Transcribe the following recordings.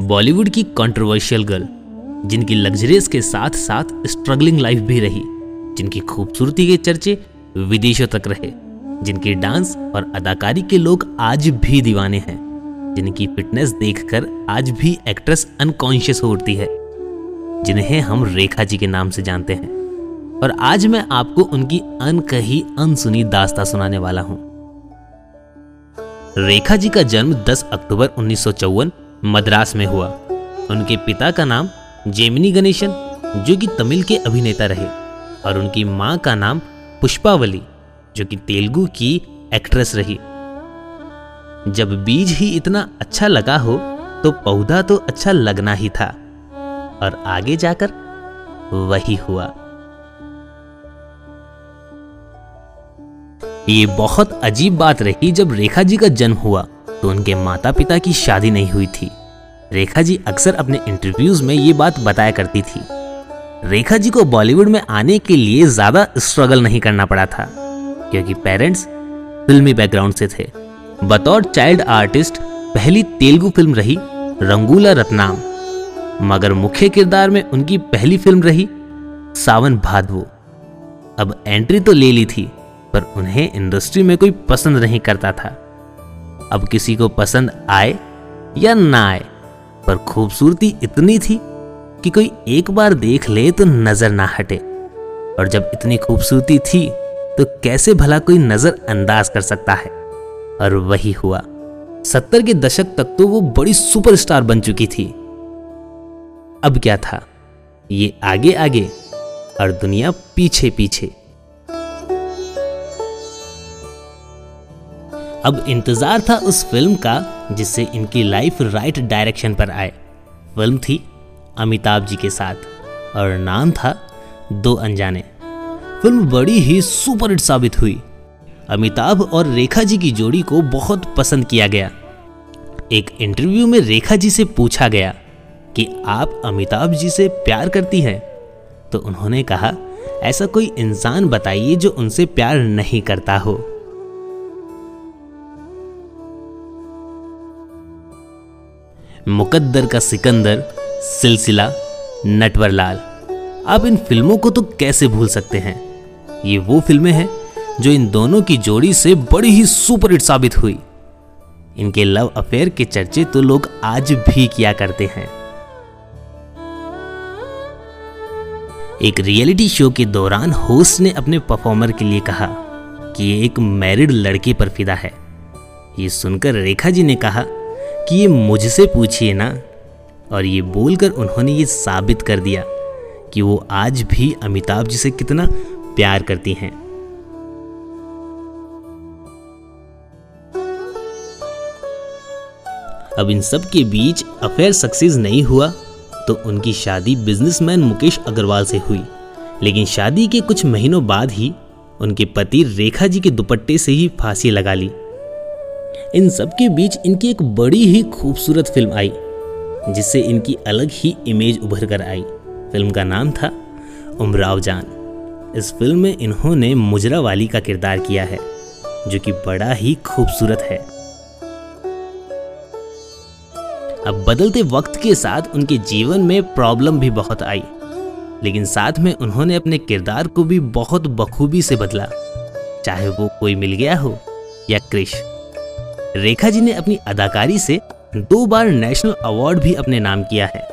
बॉलीवुड की controversial girl जिनकी luxuries के साथ साथ स्ट्रगलिंग लाइफ भी रही, जिनकी खूबसूरती के चर्चे विदेशों तक रहे, जिनके डांस और अदाकारी के लोग आज भी दीवाने हैं, जिनकी फिटनेस देखकर आज भी एक्ट्रेस अनकॉन्शियस हो उठती है, जिन्हें हम रेखा जी के नाम से जानते हैं। और आज मैं आपको उनकी अनकही, अनसुनी दास्ता सुनाने वाला हूँ। रेखा जी का जन्म 10 अक्टूबर उन्नीस सौ चौवन मद्रास में हुआ। उनके पिता का नाम जेमिनी गणेशन, जो कि तमिल के अभिनेता रहे, और उनकी माँ का नाम पुष्पावली, जो कि तेलुगु की एक्ट्रेस रही। जब बीज ही इतना अच्छा लगा हो तो पौधा तो अच्छा लगना ही था, और आगे जाकर वही हुआ। ये बहुत अजीब बात रही जब रेखा जी का जन्म हुआ। तो उनके माता पिता की शादी नहीं हुई थी। रेखा जी अक्सर अपने इंटरव्यूज़ में ये बात बताया करती थी। रेखा जी को बॉलीवुड में आने के लिए ज़्यादा स्ट्रगल नहीं करना पड़ा था, क्योंकि पेरेंट्स फिल्मी बैकग्राउंड से थे। बतौर चाइल्ड आर्टिस्ट पहली तेलुगु फ़िल्म रही रंगूला रत्नाम। मगर मुख्य किरदार में उनकी पहली फ़िल्म रही सावन भादवो। अब एंट्री तो ले ली थी, पर उन्हें इंडस्ट्री में कोई पसंद नहीं करता था। अब किसी को पसंद आए या ना आए, पर खूबसूरती इतनी थी कि कोई एक बार देख ले तो नज़र ना हटे। और जब इतनी खूबसूरती थी तो कैसे भला कोई नज़र अंदाज कर सकता है? और वही हुआ। सत्तर के दशक तक तो वो बड़ी सुपरस्टार बन चुकी थी। अब क्या था? ये आगे आगे और दुनिया पीछे पीछे अब इंतज़ार था उस फ़िल्म का, जिससे इनकी लाइफ राइट डायरेक्शन पर आए। फ़िल्म थी अमिताभ जी के साथ, और नाम था दो अनजाने। फ़िल्म बड़ी ही सुपर हिट साबित हुई। अमिताभ और रेखा जी की जोड़ी को बहुत पसंद किया गया। एक इंटरव्यू में रेखा जी से पूछा गया कि आप अमिताभ जी से प्यार करती हैं? तो उन्होंने कहा, ऐसा कोई इंसान बताइए जो उनसे प्यार नहीं करता हो। मुकद्दर का सिकंदर, सिलसिला, नटवरलाल। आप इन फ़िल्मों को तो कैसे भूल सकते हैं? ये वो फ़िल्में हैं जो इन दोनों की जोड़ी से बड़ी ही सुपर हिट साबित हुई। इनके लव अफेयर के चर्चे तो लोग आज भी किया करते हैं। एक रियलिटी शो के दौरान होस्ट ने अपने परफॉर्मर के लिए कहा कि ये एक मैरिड लड़के पर फिदा है। ये सुनकर रेखा जी ने कहा कि ये मुझसे पूछिए ना। और ये बोलकर उन्होंने ये साबित कर दिया कि वो आज भी अमिताभ जी से कितना प्यार करती हैं। अब इन सब के बीच अफेयर सक्सेस नहीं हुआ तो उनकी शादी बिजनेसमैन मुकेश अग्रवाल से हुई। लेकिन शादी के कुछ महीनों बाद ही उनके पति रेखा जी के दुपट्टे से ही फांसी लगा ली। इन सब के बीच इनकी एक बड़ी ही खूबसूरत फ़िल्म आई, जिससे इनकी अलग ही इमेज उभर कर आई। फ़िल्म का नाम था उमराव जान। इस फ़िल्म में इन्होंने मुजरा वाली का किरदार किया है, जो कि बड़ा ही खूबसूरत है। अब बदलते वक्त के साथ उनके जीवन में प्रॉब्लम भी बहुत आई, लेकिन साथ में उन्होंने अपने किरदार को भी बहुत बखूबी से बदला, चाहे वो कोई मिल गया हो या क्रिश। रेखा जी ने अपनी अदाकारी से दो बार नेशनल अवार्ड भी अपने नाम किया है।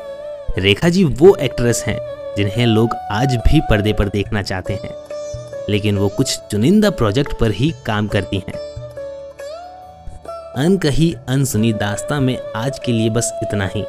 रेखा जी वो एक्ट्रेस हैं, जिन्हें लोग आज भी पर्दे पर देखना चाहते हैं। लेकिन वो कुछ चुनिंदा प्रोजेक्ट पर ही काम करती हैं। अनकही, अनसुनी दास्ता में आज के लिए बस इतना ही।